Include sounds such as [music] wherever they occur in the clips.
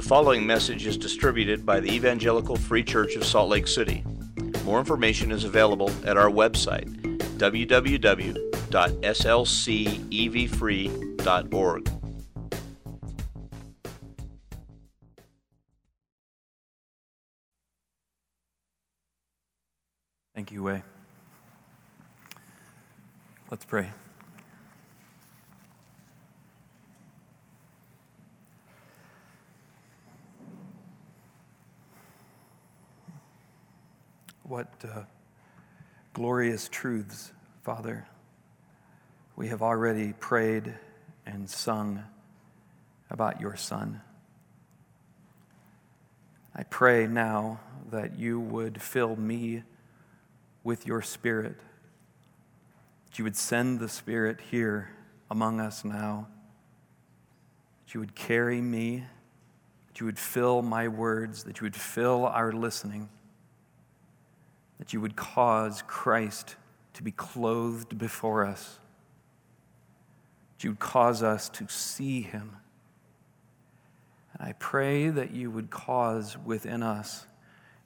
The following message is distributed by the Evangelical Free Church of Salt Lake City. More information is available at our website, www.slcevfree.org. Thank you, Way. Let's pray. What uh, glorious truths, Father. We have already prayed and sung about your Son. I pray now that you would fill me with your Spirit, that you would send the Spirit here among us now, that you would carry me, that you would fill my words, that you would fill our listening that you would cause Christ to be clothed before us, that you would cause us to see him. And I pray that you would cause within us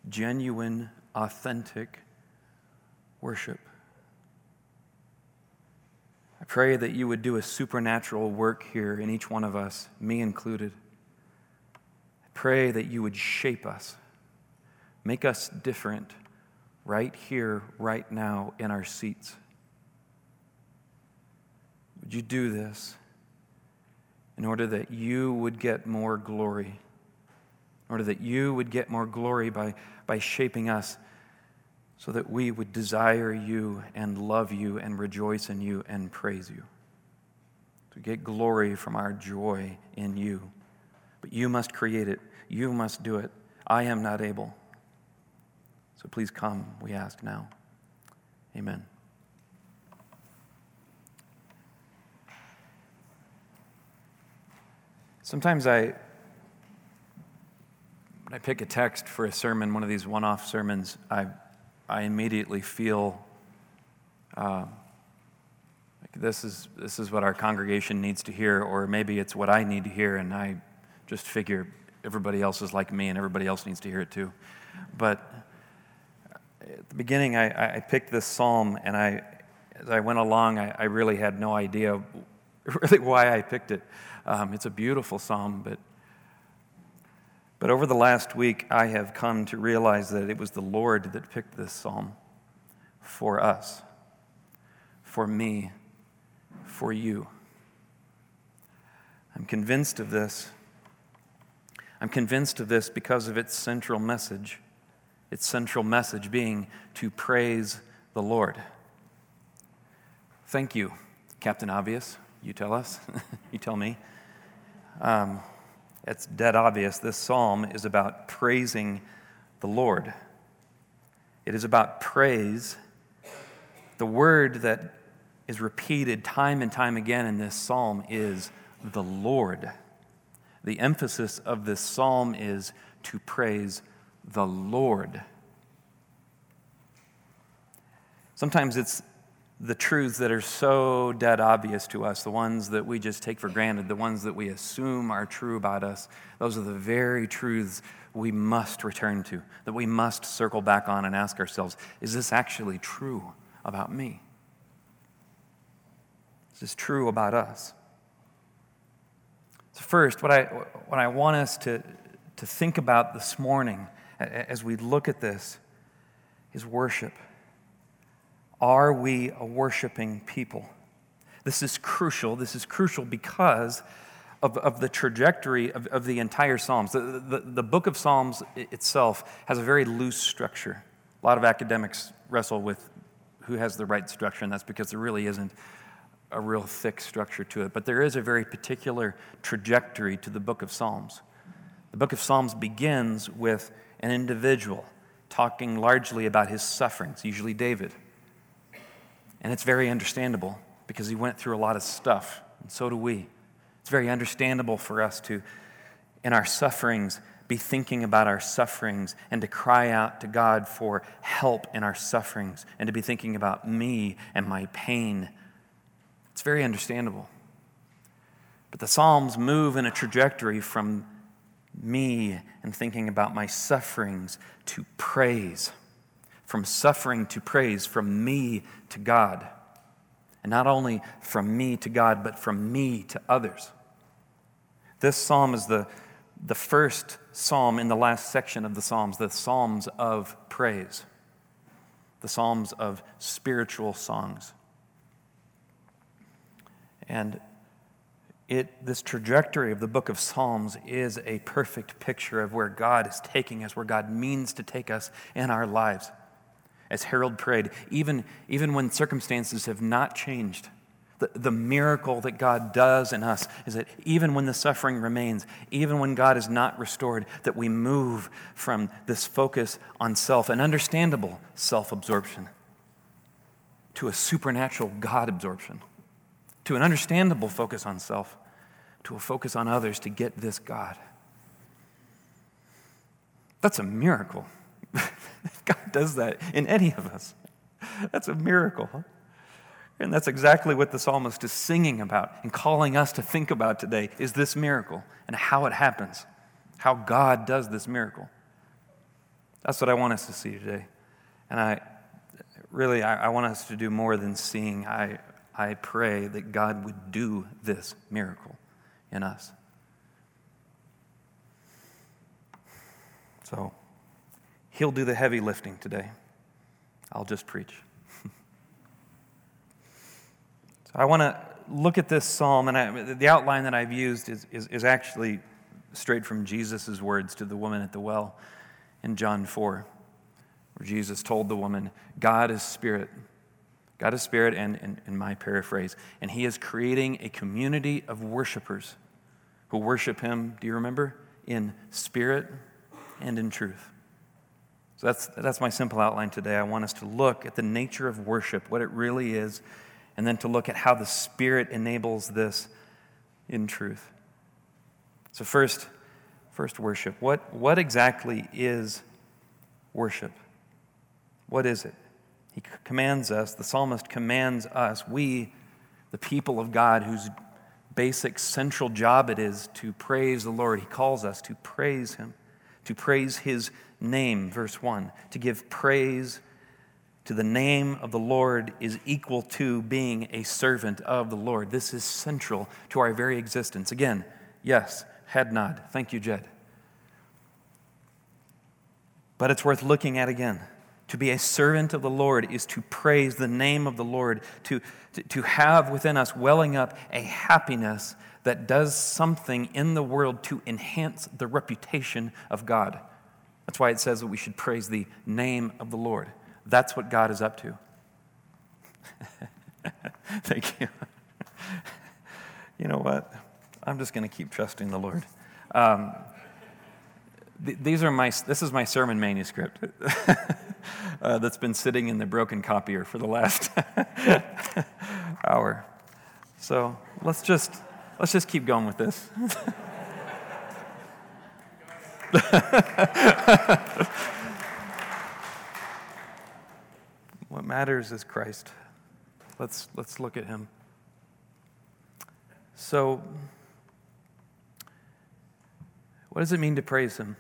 genuine, authentic worship. I pray that you would do a supernatural work here in each one of us, me included. I pray that you would shape us, make us different right here, right now, in our seats. Would you do this in order that you would get more glory? In order that you would get more glory by, by shaping us so that we would desire you and love you and rejoice in you and praise you. To get glory from our joy in you. But you must create it, you must do it. I am not able. So please come, we ask now. Amen. Sometimes I, when I pick a text for a sermon, one of these one off sermons, I, I immediately feel uh, like this is, this is what our congregation needs to hear, or maybe it's what I need to hear, and I just figure everybody else is like me and everybody else needs to hear it too. But at the beginning, I, I picked this psalm, and I, as I went along, I, I really had no idea [laughs] really why I picked it. Um, it's a beautiful psalm, but but over the last week, I have come to realize that it was the Lord that picked this psalm for us, for me, for you. I'm convinced of this. I'm convinced of this because of its central message its central message being to praise the Lord. Thank you, Captain Obvious. You tell us, [laughs] you tell me. Um, it's dead obvious. This psalm is about praising the Lord. It is about praise. The word that is repeated time and time again in this psalm is the Lord. The emphasis of this psalm is to praise the Lord. Sometimes it's the truths that are so dead obvious to us, the ones that we just take for granted, the ones that we assume are true about us. Those are the very truths we must return to, that we must circle back on and ask ourselves is this actually true about me? Is this true about us? So, first, what I, what I want us to, to think about this morning as we look at this is worship. Are we a worshiping people? This is crucial. This is crucial because of, of the trajectory of, of the entire Psalms. The, the, the book of Psalms itself has a very loose structure. A lot of academics wrestle with who has the right structure, and that's because there really isn't a real thick structure to it. But there is a very particular trajectory to the book of Psalms. The book of Psalms begins with an individual talking largely about his sufferings, usually David. And it's very understandable because he went through a lot of stuff, and so do we. It's very understandable for us to, in our sufferings, be thinking about our sufferings and to cry out to God for help in our sufferings and to be thinking about me and my pain. It's very understandable. But the Psalms move in a trajectory from me and thinking about my sufferings to praise. From suffering to praise, from me to God. And not only from me to God, but from me to others. This psalm is the, the first psalm in the last section of the Psalms, the Psalms of praise, the Psalms of spiritual songs. And it, this trajectory of the book of Psalms is a perfect picture of where God is taking us, where God means to take us in our lives. As Harold prayed, even, even when circumstances have not changed, the, the miracle that God does in us is that even when the suffering remains, even when God is not restored, that we move from this focus on self, an understandable self absorption, to a supernatural God absorption to an understandable focus on self, to a focus on others to get this God. That's a miracle. [laughs] God does that in any of us. That's a miracle. And that's exactly what the psalmist is singing about and calling us to think about today is this miracle and how it happens, how God does this miracle. That's what I want us to see today. And I really, I, I want us to do more than seeing. I, I pray that God would do this miracle in us. So, He'll do the heavy lifting today. I'll just preach. [laughs] so, I want to look at this psalm, and I, the outline that I've used is, is, is actually straight from Jesus' words to the woman at the well in John 4, where Jesus told the woman, God is spirit. God is spirit, and in my paraphrase, and He is creating a community of worshipers who worship Him, do you remember? In spirit and in truth. So that's, that's my simple outline today. I want us to look at the nature of worship, what it really is, and then to look at how the Spirit enables this in truth. So, first, first worship. What, what exactly is worship? What is it? He commands us, the psalmist commands us, we, the people of God, whose basic central job it is to praise the Lord, he calls us to praise him, to praise his name, verse 1. To give praise to the name of the Lord is equal to being a servant of the Lord. This is central to our very existence. Again, yes, head nod. Thank you, Jed. But it's worth looking at again. To be a servant of the Lord is to praise the name of the Lord, to, to, have within us welling up a happiness that does something in the world to enhance the reputation of God. That's why it says that we should praise the name of the Lord. That's what God is up to. [laughs] Thank you. [laughs] you know what? I'm just going to keep trusting the Lord. Um, these are my, this is my sermon manuscript [laughs] uh, that's been sitting in the broken copier for the last [laughs] hour. So let's just, let's just keep going with this. [laughs] what matters is Christ. Let's, let's look at him. So, what does it mean to praise him?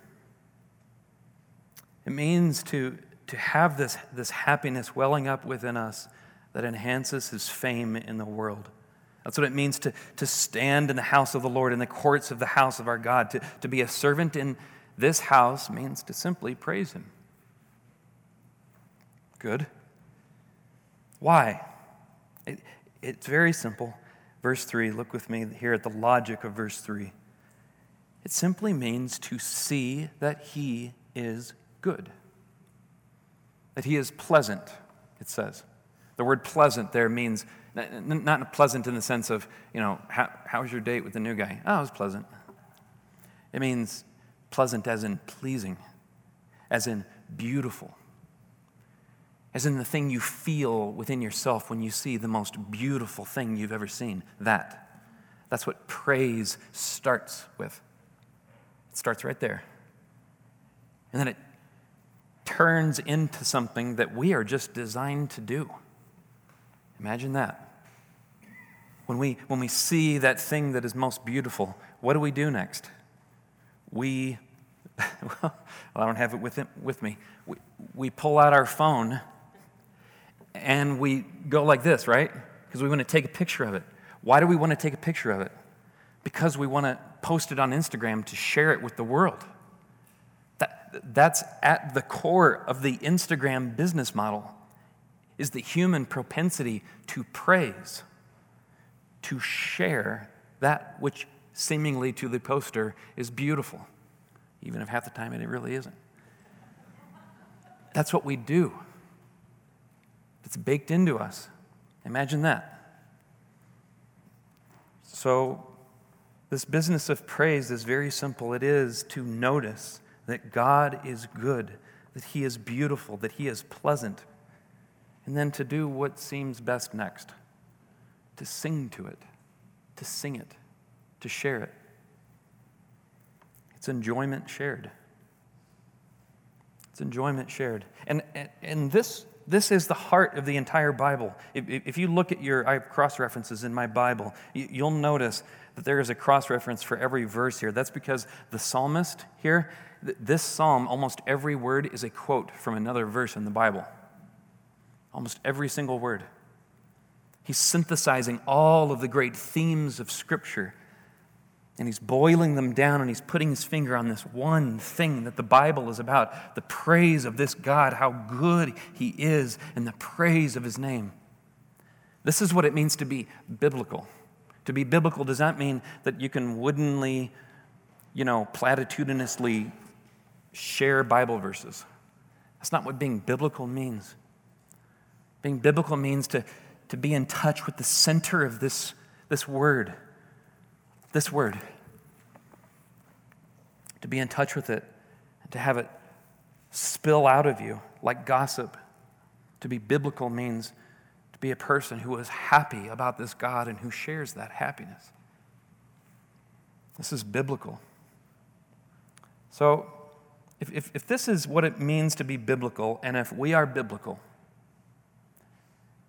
It means to, to have this, this happiness welling up within us that enhances his fame in the world. That's what it means to, to stand in the house of the Lord, in the courts of the house of our God. To, to be a servant in this house means to simply praise him. Good. Why? It, it's very simple. Verse 3, look with me here at the logic of verse 3. It simply means to see that he is good, that he is pleasant, it says. The word pleasant there means not pleasant in the sense of, you know, how, how was your date with the new guy? Oh, it was pleasant. It means pleasant as in pleasing, as in beautiful, as in the thing you feel within yourself when you see the most beautiful thing you've ever seen. That. That's what praise starts with. It starts right there. And then it turns into something that we are just designed to do. Imagine that. When we, when we see that thing that is most beautiful, what do we do next? we, [laughs] well, I don't have it with, it, with me. We, we pull out our phone and we go like this, right? Because we want to take a picture of it. Why do we want to take a picture of it? Because we want to post it on Instagram to share it with the world. That, that's at the core of the Instagram business model is the human propensity to praise, to share that which seemingly to the poster is beautiful, even if half the time it really isn't. That's what we do. It's baked into us. Imagine that. So, this business of praise is very simple. It is to notice that God is good, that He is beautiful, that He is pleasant, and then to do what seems best next to sing to it, to sing it, to share it. It's enjoyment shared. It's enjoyment shared. And, and, and this, this is the heart of the entire Bible. If, if you look at your, I have cross references in my Bible, you, you'll notice that there is a cross reference for every verse here. That's because the psalmist here, this psalm, almost every word is a quote from another verse in the Bible. Almost every single word. He's synthesizing all of the great themes of Scripture and he's boiling them down and he's putting his finger on this one thing that the Bible is about the praise of this God, how good he is, and the praise of his name. This is what it means to be biblical. To be biblical does not mean that you can woodenly, you know, platitudinously share Bible verses. That's not what being biblical means. Being biblical means to, to be in touch with the center of this, this word this word, to be in touch with it, and to have it spill out of you like gossip. To be biblical means to be a person who is happy about this God and who shares that happiness. This is biblical. So, if, if, if, this is what it means to be biblical, and if we are biblical,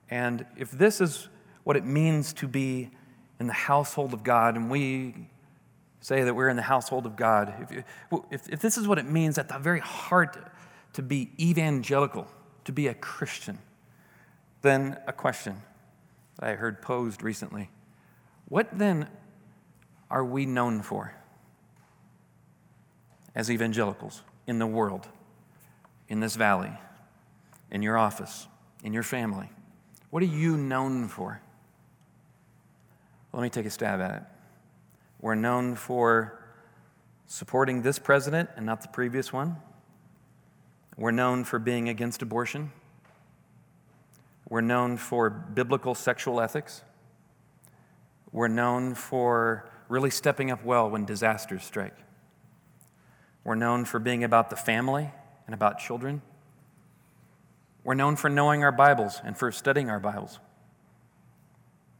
and if this is what it means to be in the household of God, and we say that we're in the household of God, if, if, if this is what it means at the very heart to be evangelical, to be a Christian, then a question that I heard posed recently What then are we known for as evangelicals in the world, in this valley, in your office, in your family? What are you known for? Let me take a stab at it. We're known for supporting this president and not the previous one. We're known for being against abortion. We're known for biblical sexual ethics. We're known for really stepping up well when disasters strike. We're known for being about the family and about children. We're known for knowing our Bibles and for studying our Bibles.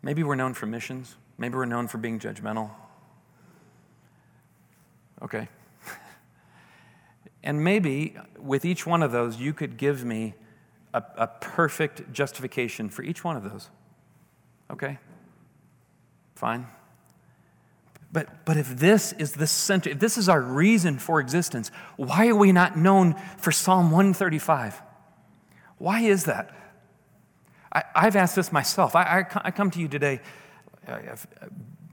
Maybe we're known for missions. Maybe we're known for being judgmental. Okay. [laughs] and maybe with each one of those, you could give me a, a perfect justification for each one of those. Okay? Fine. But, but if this is the center, if this is our reason for existence, why are we not known for Psalm 135? Why is that? I, have asked this myself. I, I, I come to you today uh, uh, uh,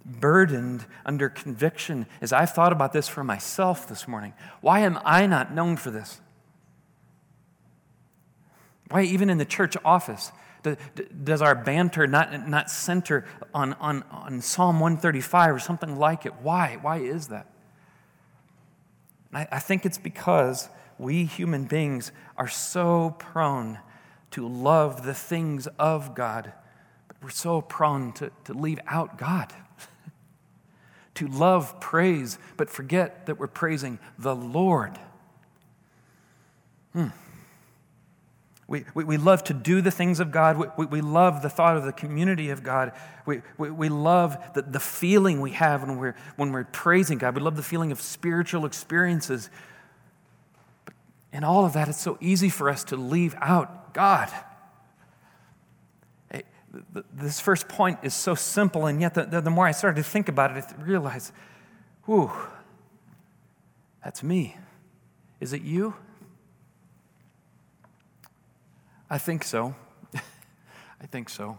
burdened under conviction as I've thought about this for myself this morning. Why am I not known for this? Why, even in the church office, does our banter not, not center on, on, on Psalm 135 or something like it? Why? Why is that? I, think it's because we human beings are so prone to love the things of God but we're so prone to, to leave out God, [laughs] to love praise, but forget that we're praising the Lord. Hmm. We, we, we, love to do the things of God. We, we, we love the thought of the community of God. We, we, we love the, the feeling we have when we're, when we're praising God. We love the feeling of spiritual experiences. But in all of that, it's so easy for us to leave out God this first point is so simple, and yet the, the, the more I started to think about it, I realized, whew, That's me. Is it you? I think so. [laughs] I think so.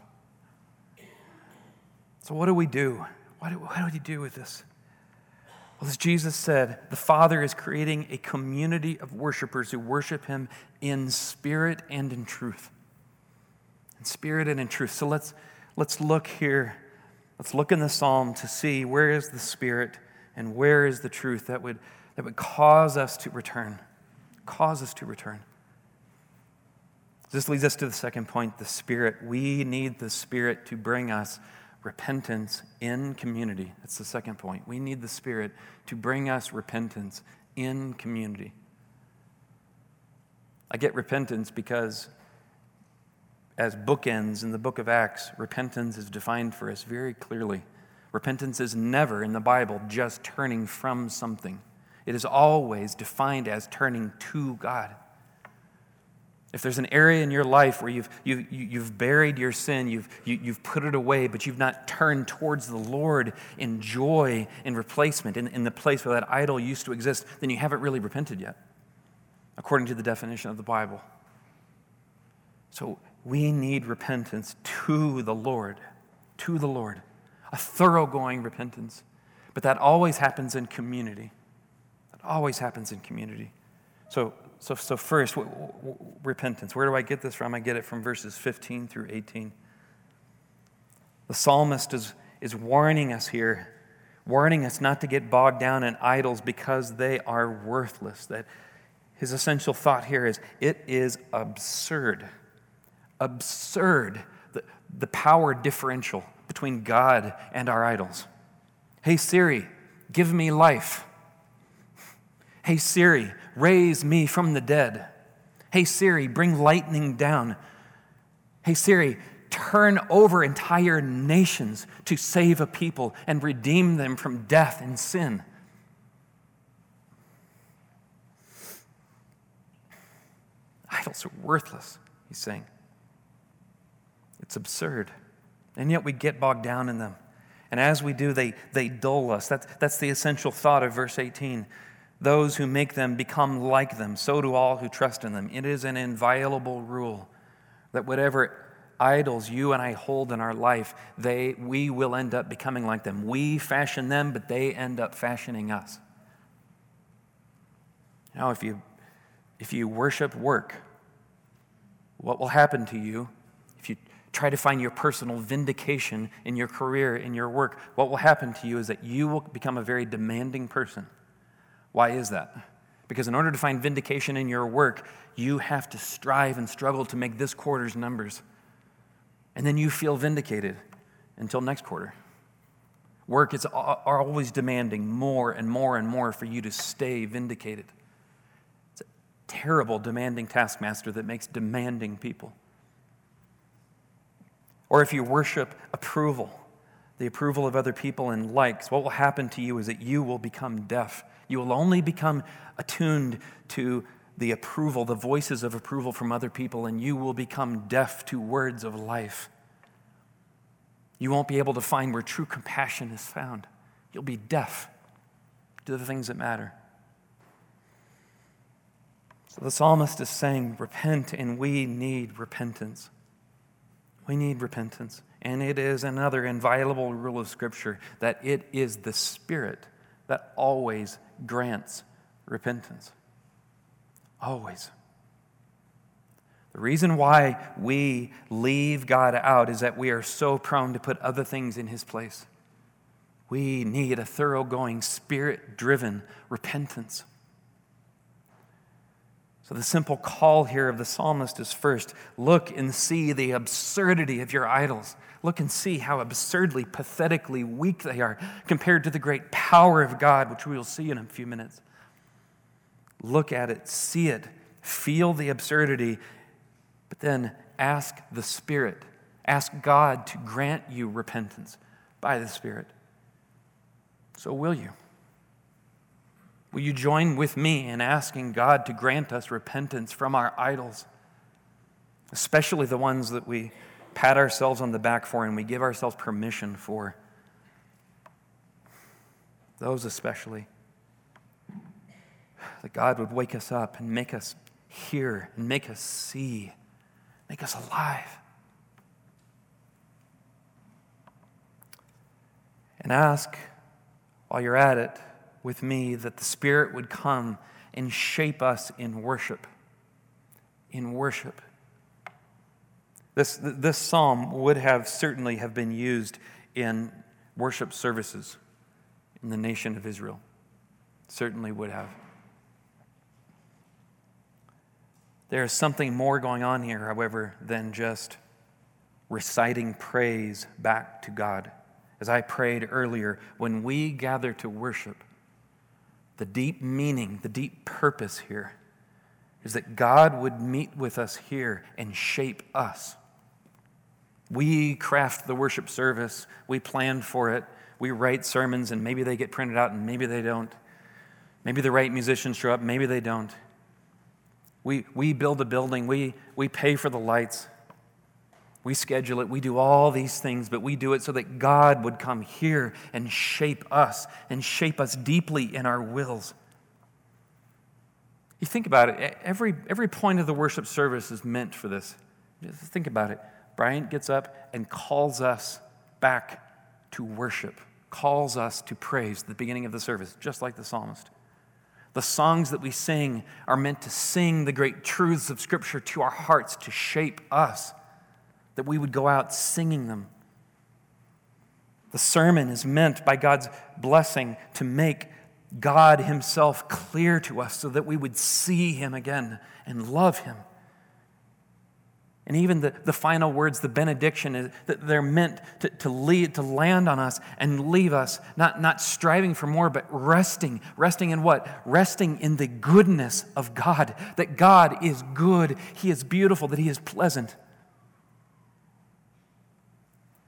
So, what do we do? What do, what do we do with this? Well, as Jesus said, the Father is creating a community of worshipers who worship Him in spirit and in truth. In spirit and in truth. So let's, let's look here. Let's look in the psalm to see where is the spirit and where is the truth that would, that would cause us to return. Cause us to return. This leads us to the second point the spirit. We need the spirit to bring us repentance in community. That's the second point. We need the Spirit to bring us repentance in community. I get repentance because, as bookends in the book of Acts, repentance is defined for us very clearly. Repentance is never in the Bible just turning from something, it is always defined as turning to God. If there's an area in your life where you've, you, you've buried your sin, you've, you, have you have put it away, but you've not turned towards the Lord in joy, in replacement, in, in the place where that idol used to exist, then you haven't really repented yet, according to the definition of the Bible. So we need repentance to the Lord, to the Lord, a thoroughgoing repentance. But that always happens in community. That always happens in community. So so, so first, w- w- repentance. Where do I get this from? I get it from verses 15 through 18. The psalmist is, is warning us here, warning us not to get bogged down in idols because they are worthless. That his essential thought here is it is absurd, absurd, the, the power differential between God and our idols. Hey, Siri, give me life. Hey, Siri, raise me from the dead. Hey, Siri, bring lightning down. Hey, Siri, turn over entire nations to save a people and redeem them from death and sin. Idols are worthless, he's saying. It's absurd. And yet we get bogged down in them. And as we do, they, they dull us. That's, that's the essential thought of verse 18. Those who make them become like them. So do all who trust in them. It is an inviolable rule that whatever idols you and I hold in our life, they, we will end up becoming like them. We fashion them, but they end up fashioning us. Now, if you, if you worship work, what will happen to you if you try to find your personal vindication in your career, in your work? What will happen to you is that you will become a very demanding person. Why is that? Because in order to find vindication in your work, you have to strive and struggle to make this quarter's numbers. And then you feel vindicated until next quarter. Work is always demanding more and more and more for you to stay vindicated. It's a terrible demanding taskmaster that makes demanding people. Or if you worship approval, the approval of other people and likes, what will happen to you is that you will become deaf you will only become attuned to the approval, the voices of approval from other people, and you will become deaf to words of life. You won't be able to find where true compassion is found. You'll be deaf to the things that matter. So the psalmist is saying, Repent, and we need repentance. We need repentance. And it is another inviolable rule of Scripture that it is the Spirit that always grants repentance. Always. The reason why we leave God out is that we are so prone to put other things in His place. We need a thoroughgoing, spirit driven repentance. So, the simple call here of the psalmist is first look and see the absurdity of your idols. Look and see how absurdly, pathetically weak they are compared to the great power of God, which we will see in a few minutes. Look at it, see it, feel the absurdity, but then ask the Spirit. Ask God to grant you repentance by the Spirit. So, will you? Will you join with me in asking God to grant us repentance from our idols, especially the ones that we pat ourselves on the back for and we give ourselves permission for? Those especially. that God would wake us up and make us hear and make us see, make us alive. And ask while you're at it with me that the Spirit would come and shape us in worship. In worship. This, this psalm would have certainly have been used in worship services in the nation of Israel. Certainly would have. There is something more going on here, however, than just reciting praise back to God. As I prayed earlier, when we gather to worship, the deep meaning, the deep purpose here is that God would meet with us here and shape us. We craft the worship service, we plan for it, we write sermons, and maybe they get printed out and maybe they don't. Maybe the right musicians show up, maybe they don't. We, we build a building, we, we pay for the lights, we schedule it, we do all these things, but we do it so that God would come here and shape us and shape us deeply in our wills. You think about it, every, every point of the worship service is meant for this. Just think about it. Bryant gets up and calls us back to worship, calls us to praise the beginning of the service, just like the psalmist. The songs that we sing are meant to sing the great truths of Scripture to our hearts, to shape us that we would go out singing them. The sermon is meant by God's blessing to make God Himself clear to us so that we would see Him again and love Him. And even the, the final words, the benediction, is that they're meant to, to lead, to land on us and leave us, not, not striving for more, but resting. Resting in what? Resting in the goodness of God. That God is good, He is beautiful, that He is pleasant.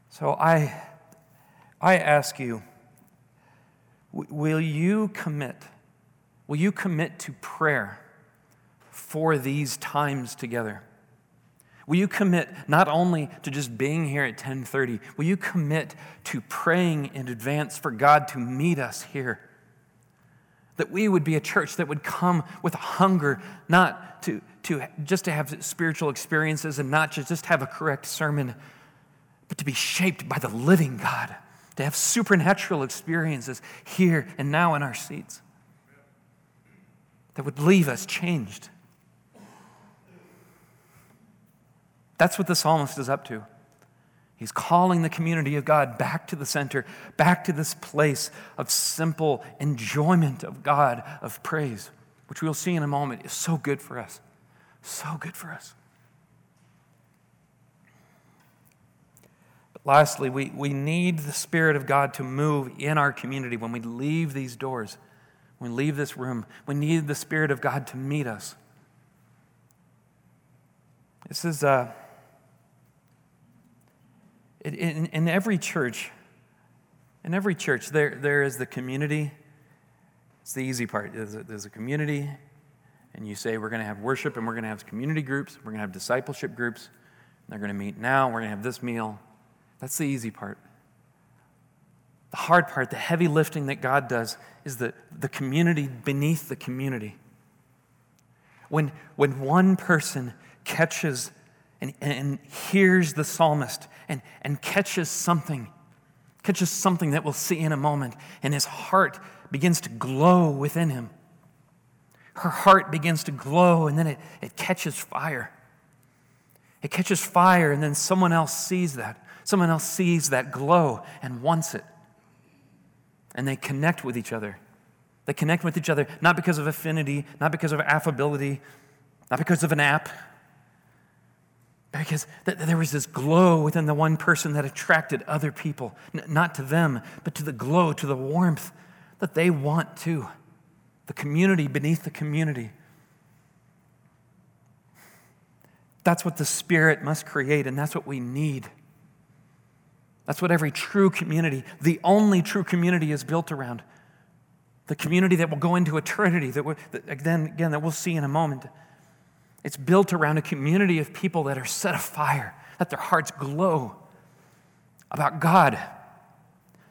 So I, I ask you, will you commit? Will you commit to prayer for these times together? Will you commit not only to just being here at 10:30, will you commit to praying in advance for God to meet us here? That we would be a church that would come with a hunger not to, to just to have spiritual experiences and not to just have a correct sermon, but to be shaped by the living God, to have supernatural experiences here and now in our seats that would leave us changed. That's what the psalmist is up to. He's calling the community of God back to the center, back to this place of simple enjoyment of God, of praise, which we'll see in a moment is so good for us. So good for us. But Lastly, we, we need the Spirit of God to move in our community when we leave these doors, when we leave this room. We need the Spirit of God to meet us. This is, uh, in, in every church, in every church, there, there is the community. It's the easy part. There's a, there's a community, and you say, we're going to have worship, and we're going to have community groups, we're going to have discipleship groups. They're going to meet now, we're going to have this meal. That's the easy part. The hard part, the heavy lifting that God does, is the, the community beneath the community. When, when one person catches and, and hears the psalmist and, and catches something, catches something that we'll see in a moment, and his heart begins to glow within him. Her heart begins to glow, and then it, it catches fire. It catches fire, and then someone else sees that. Someone else sees that glow and wants it. And they connect with each other. They connect with each other not because of affinity, not because of affability, not because of an app, because there was this glow within the one person that attracted other people, not to them, but to the glow, to the warmth that they want too. The community beneath the community. That's what the Spirit must create, and that's what we need. That's what every true community, the only true community, is built around. The community that will go into eternity, that, we, that again, again, that we'll see in a moment. It's built around a community of people that are set afire, that their hearts glow about God,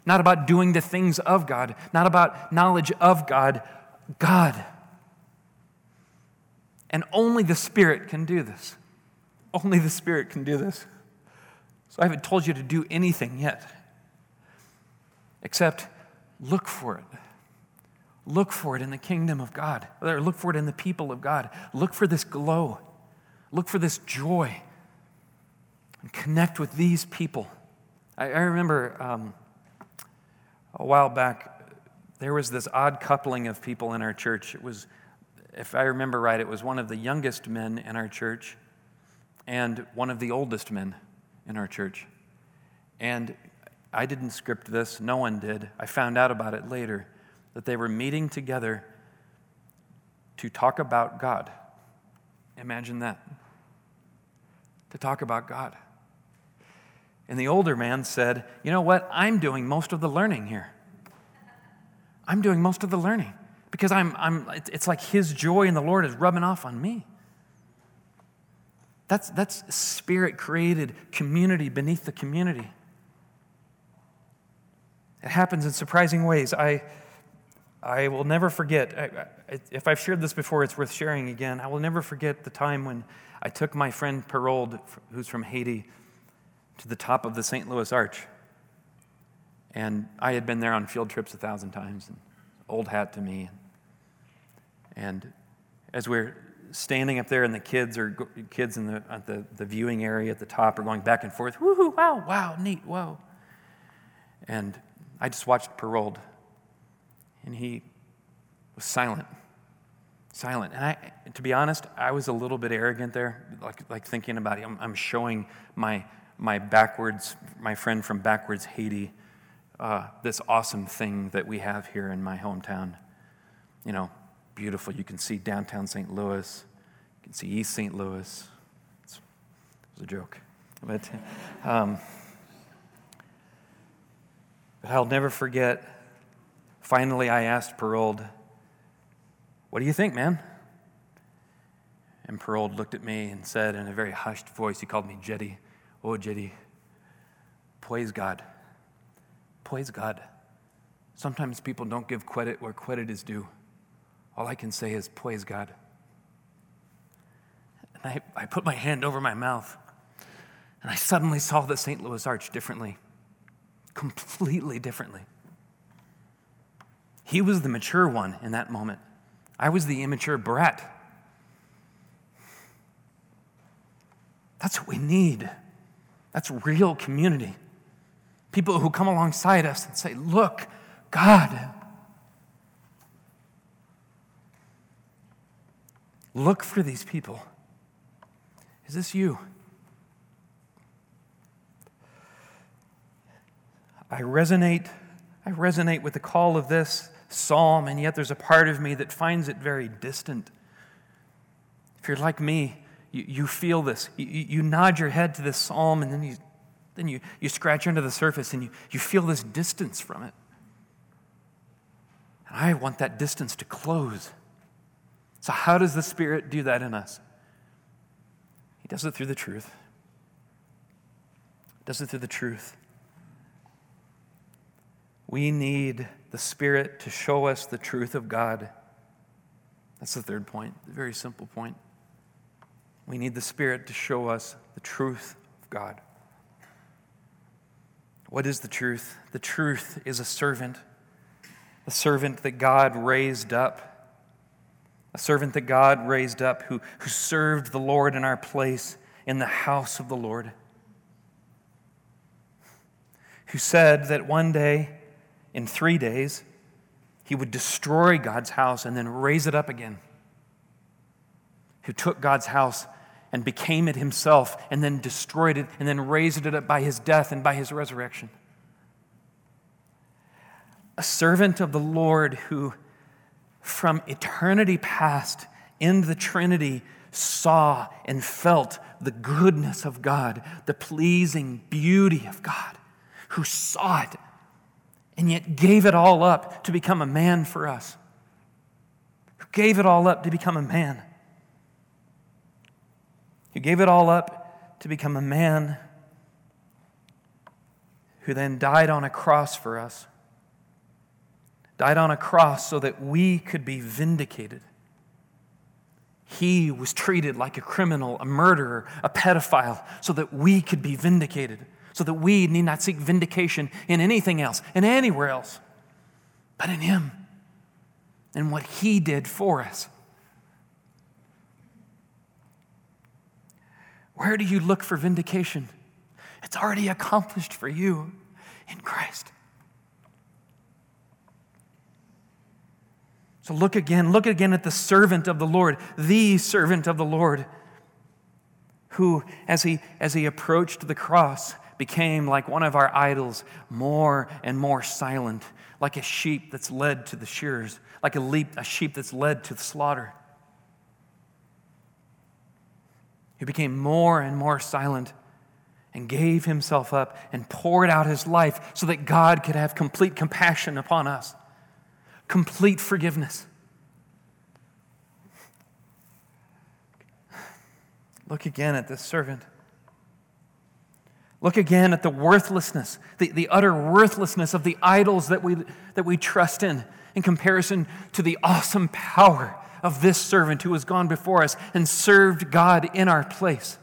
not about doing the things of God, not about knowledge of God, God. And only the Spirit can do this. Only the Spirit can do this. So I haven't told you to do anything yet, except look for it. Look for it in the kingdom of God, or look for it in the people of God. Look for this glow. Look for this joy. And connect with these people. I, I remember um, a while back, there was this odd coupling of people in our church. It was, if I remember right, it was one of the youngest men in our church and one of the oldest men in our church. And I didn't script this, no one did. I found out about it later that they were meeting together to talk about God. Imagine that. To talk about God. And the older man said, You know what? I'm doing most of the learning here. I'm doing most of the learning because I'm, I'm, it's like his joy in the Lord is rubbing off on me. That's, that's spirit created community beneath the community. It happens in surprising ways. I, I will never forget, I, if I've shared this before, it's worth sharing again. I will never forget the time when I took my friend Perold, who's from Haiti, to the top of the St. Louis Arch. And I had been there on field trips a thousand times, and old hat to me. And as we're standing up there, and the kids are kids in the, at the, the viewing area at the top are going back and forth, woohoo, wow, wow, neat, whoa. And I just watched Perold, and he was silent, silent. And I, to be honest, I was a little bit arrogant there, like, like thinking about it. I'm, I'm showing my, my backwards, my friend from backwards Haiti, uh, this awesome thing that we have here in my hometown. You know, beautiful. You can see downtown St. Louis, you can see East St. Louis. It's, it was a joke. But, [laughs] um, but I'll never forget. Finally, I asked Perold, What do you think, man? And Perold looked at me and said in a very hushed voice, he called me Jetty. Oh, Jetty, praise God. Praise God. Sometimes people don't give credit where credit is due. All I can say is, praise God. And I, I put my hand over my mouth, and I suddenly saw the St. Louis Arch differently, completely differently. He was the mature one in that moment. I was the immature brat. That's what we need. That's real community. People who come alongside us and say, Look, God, Look for these people. Is this you? I resonate, I resonate with the call of this psalm, and yet there's a part of me that finds it very distant. If you're like me, you, you feel this. You, you nod your head to this psalm, and then you, then you, you scratch under the surface and you, you feel this distance from it. And I want that distance to close. So, how does the Spirit do that in us? He does it through the truth. Does it through the truth. We need the Spirit to show us the truth of God. That's the third point, the very simple point. We need the Spirit to show us the truth of God. What is the truth? The truth is a servant, a servant that God raised up a servant that God raised up who, who served the Lord in our place in the house of the Lord, who said that one day, in three days, he would destroy God's house and then raise it up again, who took God's house and became it himself and then destroyed it and then raised it up by his death and by his resurrection. A servant of the Lord who from eternity past in the Trinity saw and felt the goodness of God, the pleasing beauty of God, who saw it and yet gave it all up to become a man for us, who gave it all up to become a man, who gave it all up to become a man who then died on a cross for us. Died on a cross so that we could be vindicated. He was treated like a criminal, a murderer, a pedophile, so that we could be vindicated, so that we need not seek vindication in anything else, in anywhere else, but in Him and what He did for us. Where do you look for vindication? It's already accomplished for you in Christ. So look again, look again at the servant of the Lord, the servant of the Lord, who, as he, as he approached the cross, became like one of our idols, more and more silent, like a sheep that's led to the shears, like a, leap, a sheep that's led to the slaughter. He became more and more silent and gave himself up and poured out his life so that God could have complete compassion upon us complete forgiveness. Look again at this servant. Look again at the worthlessness, the, the utter worthlessness of the idols that we, that we trust in, in comparison to the awesome power of this servant who has gone before us and served God in our place.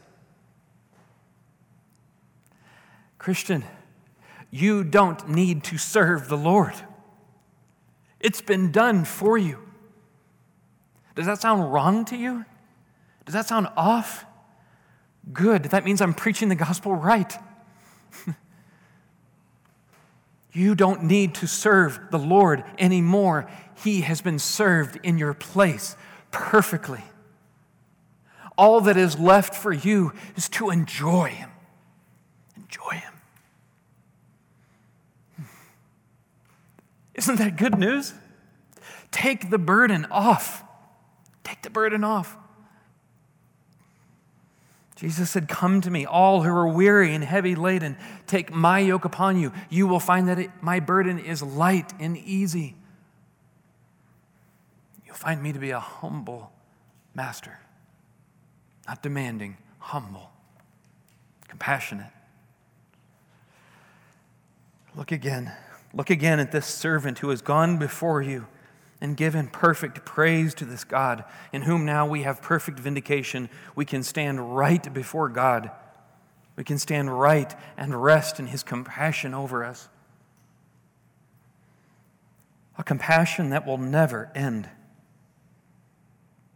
Christian, you don't need to serve the Lord. It's been done for you. Does that sound wrong to you? Does that sound off? Good. That means I'm preaching the gospel right. [laughs] you don't need to serve the Lord anymore. He has been served in your place perfectly. All that is left for you is to enjoy Him. Enjoy Him. Isn't that good news? Take the burden off. Take the burden off. Jesus said, Come to me, all who are weary and heavy laden. Take my yoke upon you. You will find that it, my burden is light and easy. You'll find me to be a humble master, not demanding, humble, compassionate. Look again. Look again at this servant who has gone before you and given perfect praise to this God, in whom now we have perfect vindication. We can stand right before God. We can stand right and rest in his compassion over us. A compassion that will never end.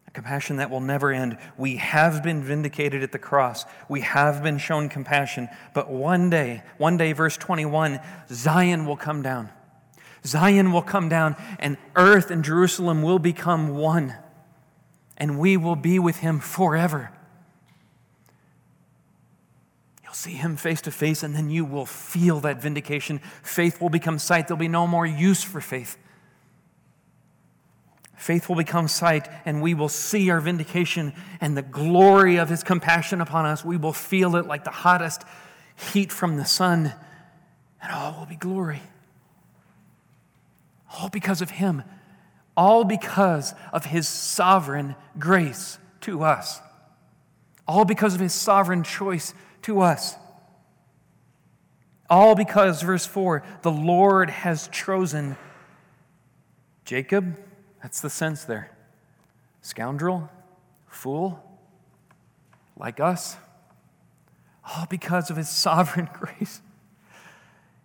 A compassion that will never end. We have been vindicated at the cross. We have been shown compassion. But one day, one day, verse 21, Zion will come down. Zion will come down, and earth and Jerusalem will become one, and we will be with him forever. You'll see him face to face, and then you will feel that vindication. Faith will become sight. There'll be no more use for faith. Faith will become sight, and we will see our vindication and the glory of his compassion upon us. We will feel it like the hottest heat from the sun, and all will be glory. All because of him, all because of his sovereign grace to us, all because of his sovereign choice to us. All because, verse 4, the Lord has chosen Jacob that's the sense there. Scoundrel, fool, like us, all because of his sovereign [laughs] grace.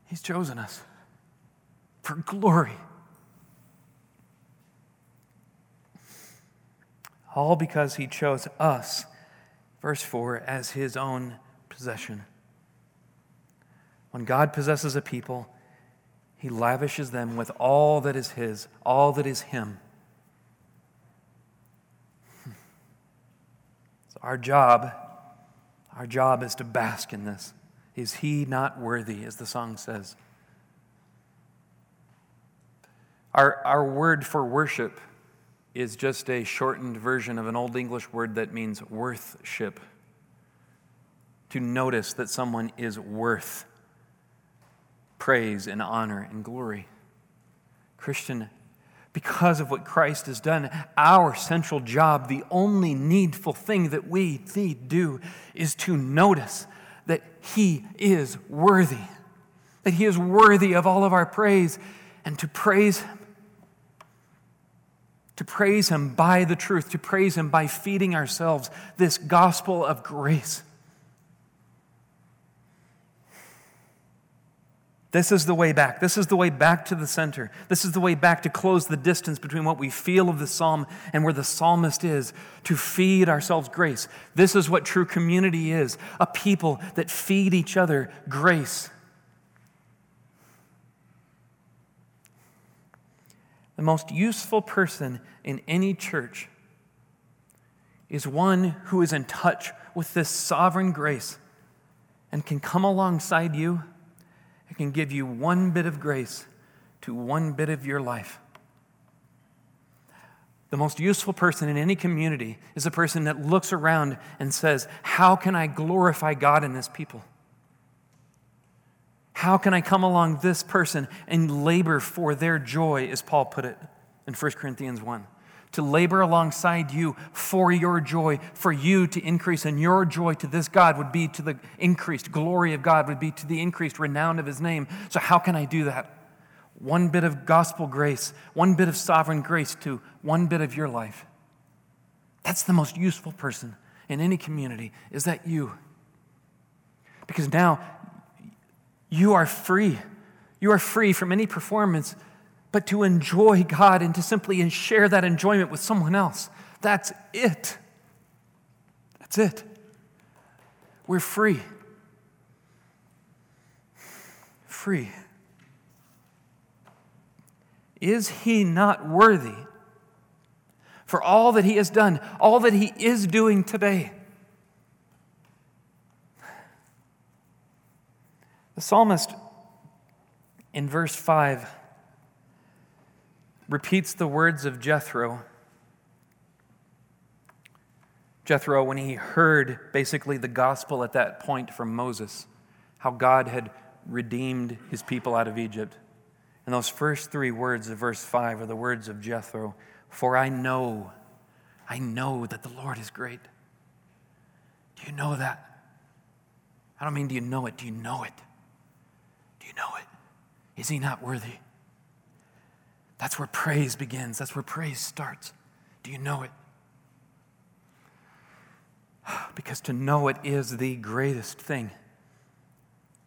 He's chosen us for glory. All because he chose us, verse 4, as his own possession. When God possesses a people, he lavishes them with all that is his, all that is him. [laughs] So Our job, our job is to bask in this. Is he not worthy, as the song says? Our, our word for worship is just a shortened version of an Old English word that means worthship. To notice that someone is worth praise and honor and glory. Christian, because of what Christ has done, our central job, the only needful thing that we need do, is to notice that He is worthy, that He is worthy of all of our praise, and to praise Him. To praise Him by the truth, to praise Him by feeding ourselves this gospel of grace. This is the way back. This is the way back to the center. This is the way back to close the distance between what we feel of the psalm and where the psalmist is, to feed ourselves grace. This is what true community is a people that feed each other grace. The most useful person in any church is one who is in touch with this sovereign grace and can come alongside you and can give you one bit of grace to one bit of your life. The most useful person in any community is a person that looks around and says, How can I glorify God in this people? How can I come along this person and labor for their joy, as Paul put it in 1 Corinthians 1? To labor alongside you for your joy, for you to increase, and your joy to this God would be to the increased glory of God, would be to the increased renown of his name. So, how can I do that? One bit of gospel grace, one bit of sovereign grace to one bit of your life. That's the most useful person in any community. Is that you? Because now you are free. You are free from any performance, but to enjoy God and to simply share that enjoyment with someone else. That's it. That's it. We're free. Free. Is he not worthy for all that he has done, all that he is doing today? The psalmist in verse 5 repeats the words of Jethro. Jethro, when he heard basically the gospel at that point from Moses, how God had redeemed his people out of Egypt. And those first three words of verse 5 are the words of Jethro For I know, I know that the Lord is great. Do you know that? I don't mean, do you know it? Do you know it? You know it? Is he not worthy? That's where praise begins. That's where praise starts. Do you know it? [sighs] Because to know it is the greatest thing.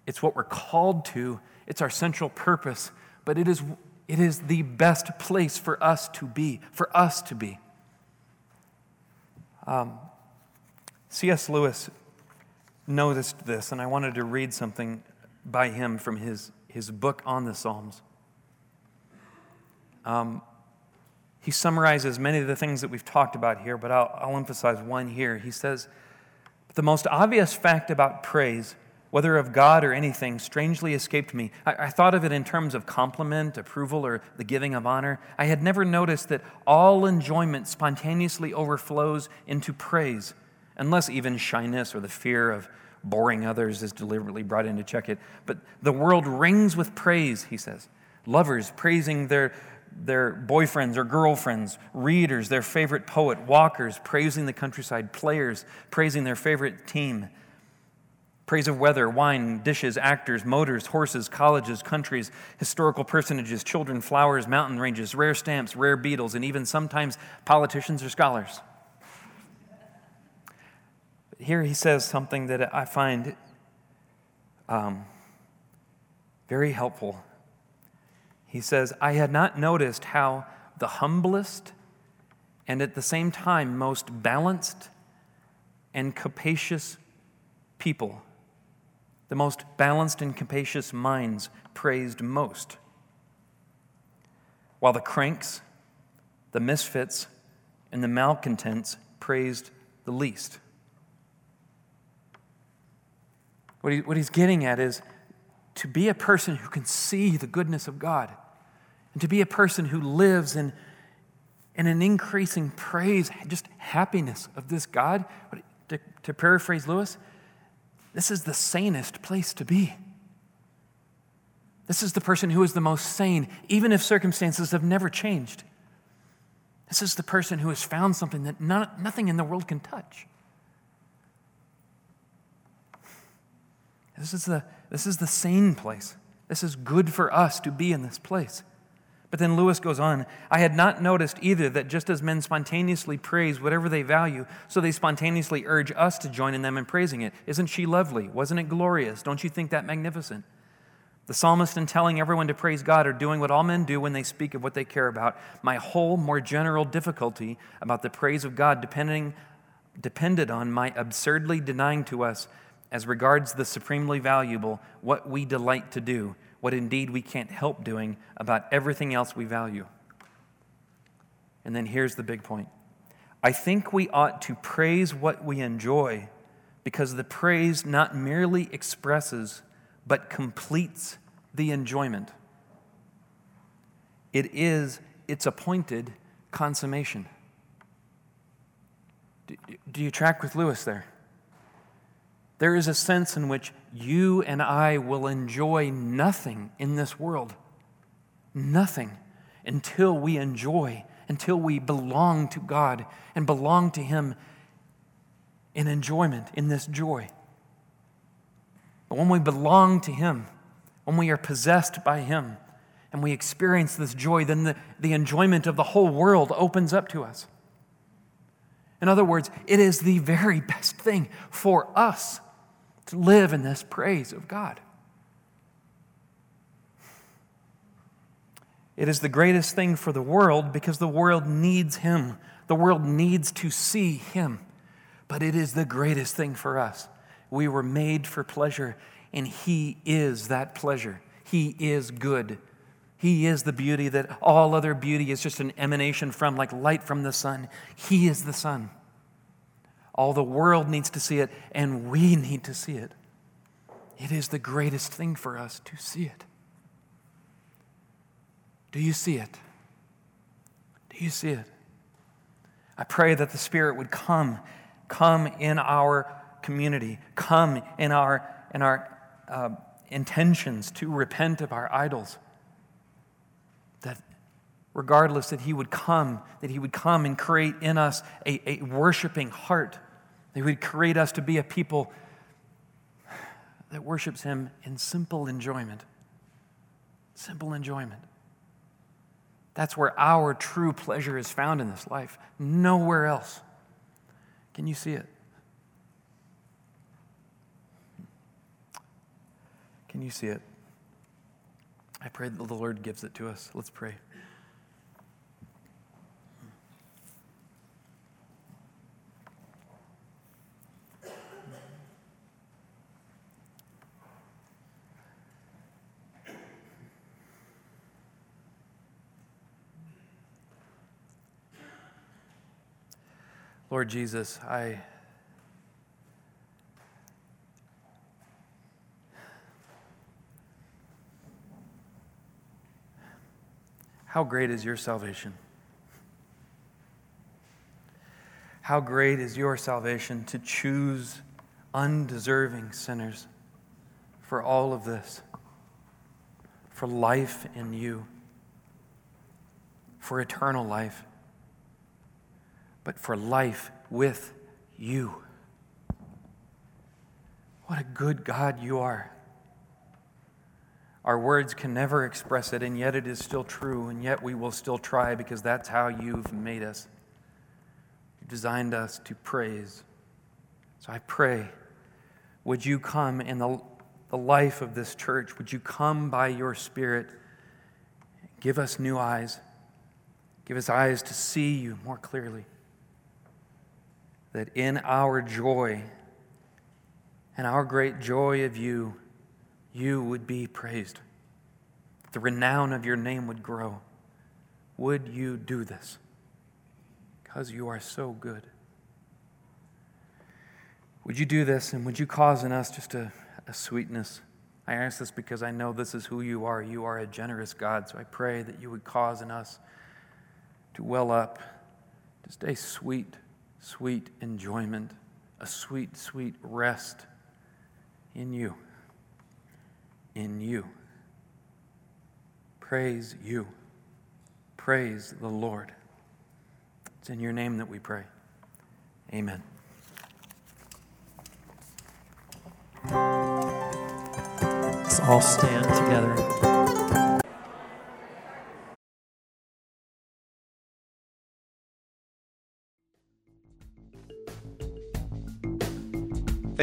It's what we're called to, it's our central purpose, but it is, it is the best place for us to be, for us to be. Um, C.S. Lewis noticed this, and I wanted to read something by him from his, his book on the Psalms. Um, he summarizes many of the things that we've talked about here, but I'll, I'll emphasize one here. He says, The most obvious fact about praise, whether of God or anything, strangely escaped me. I, I thought of it in terms of compliment, approval, or the giving of honor. I had never noticed that all enjoyment spontaneously overflows into praise, unless even shyness or the fear of boring others is deliberately brought in to check it. But the world rings with praise, he says. Lovers praising their, their boyfriends or girlfriends, readers, their favorite poet, walkers praising the countryside, players praising their favorite team. Praise of weather, wine, dishes, actors, motors, horses, colleges, countries, historical personages, children, flowers, mountain ranges, rare stamps, rare beetles, and even sometimes politicians or scholars here he says something that I find um, very helpful. He says, I had not noticed how the humblest and at the same time most balanced and capacious people, the most balanced and capacious minds, praised most, while the cranks, the misfits, and the malcontents praised the least. What, he, what he's getting at is to be a person who can see the goodness of God and to be a person who lives in, in an increasing praise, just happiness of this God. To, to paraphrase Lewis, this is the sanest place to be. This is the person who is the most sane, even if circumstances have never changed. This is the person who has found something that none, nothing in the world can touch. This is, the, this is the sane place. This is good for us to be in this place. But then Lewis goes on I had not noticed either that just as men spontaneously praise whatever they value, so they spontaneously urge us to join in them in praising it. Isn't she lovely? Wasn't it glorious? Don't you think that magnificent? The psalmist, in telling everyone to praise God, are doing what all men do when they speak of what they care about. My whole more general difficulty about the praise of God depending, depended on my absurdly denying to us, as regards the supremely valuable, what we delight to do what indeed we can't help doing about everything else we value. And then here's the big point I think we ought to praise what we enjoy because the praise not merely expresses, but completes the enjoyment. It is its appointed consummation. Do you track with Lewis there? There is a sense in which you and I will enjoy nothing in this world. Nothing until we enjoy, until we belong to God and belong to Him in enjoyment, in this joy. But when we belong to Him, when we are possessed by Him, and we experience this joy, then the, the enjoyment of the whole world opens up to us. In other words, it is the very best thing for us to live in this praise of God. It is the greatest thing for the world because the world needs Him. The world needs to see Him. But it is the greatest thing for us. We were made for pleasure, and He is that pleasure. He is good. He is the beauty that all other beauty is just an emanation from, like light from the sun. He is the sun. All the world needs to see it, and we need to see it. It is the greatest thing for us to see it. Do you see it? Do you see it? I pray that the Spirit would come, come in our community, come in our, in our uh, intentions to repent of our idols. Regardless, that He would come, that He would come and create in us a, a worshiping heart that he would create us to be a people that worships Him in simple enjoyment. Simple enjoyment. That's where our true pleasure is found in this life, nowhere else. Can you see it? Can you see it? I pray that the Lord gives it to us. Let's pray. Lord Jesus, I How great is your salvation? How great is your salvation to choose undeserving sinners for all of this, for life in you, for eternal life but for life with you. What a good God you are. Our words can never express it, and yet it is still true, and yet we will still try because that's how you've made us. You designed us to praise. So I pray, would you come in the, the life of this church? Would you come by your Spirit? Give us new eyes. Give us eyes to see you more clearly that in our joy and our great joy of you, you would be praised. The renown of your name would grow. Would you do this? Because you are so good. Would you do this and would you cause in us just a, a sweetness? I ask this because I know this is who you are. You are a generous God. So I pray that you would cause in us to well up, to stay sweet sweet enjoyment, a sweet, sweet rest in you. In you. Praise you. Praise the Lord. It's in your name that we pray. Amen. Let's all stand together.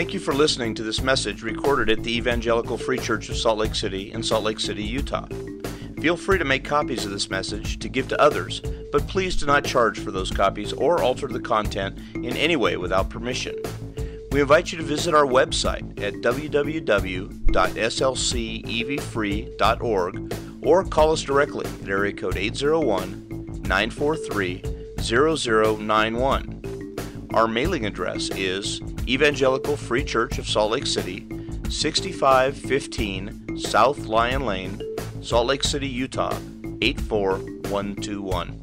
Thank you for listening to this message recorded at the Evangelical Free Church of Salt Lake City in Salt Lake City, Utah. Feel free to make copies of this message to give to others, but please do not charge for those copies or alter the content in any way without permission. We invite you to visit our website at www.slcevfree.org or call us directly at area code 801 943 0091. Our mailing address is Evangelical Free Church of Salt Lake City, 6515 South Lion Lane, Salt Lake City, Utah 84121.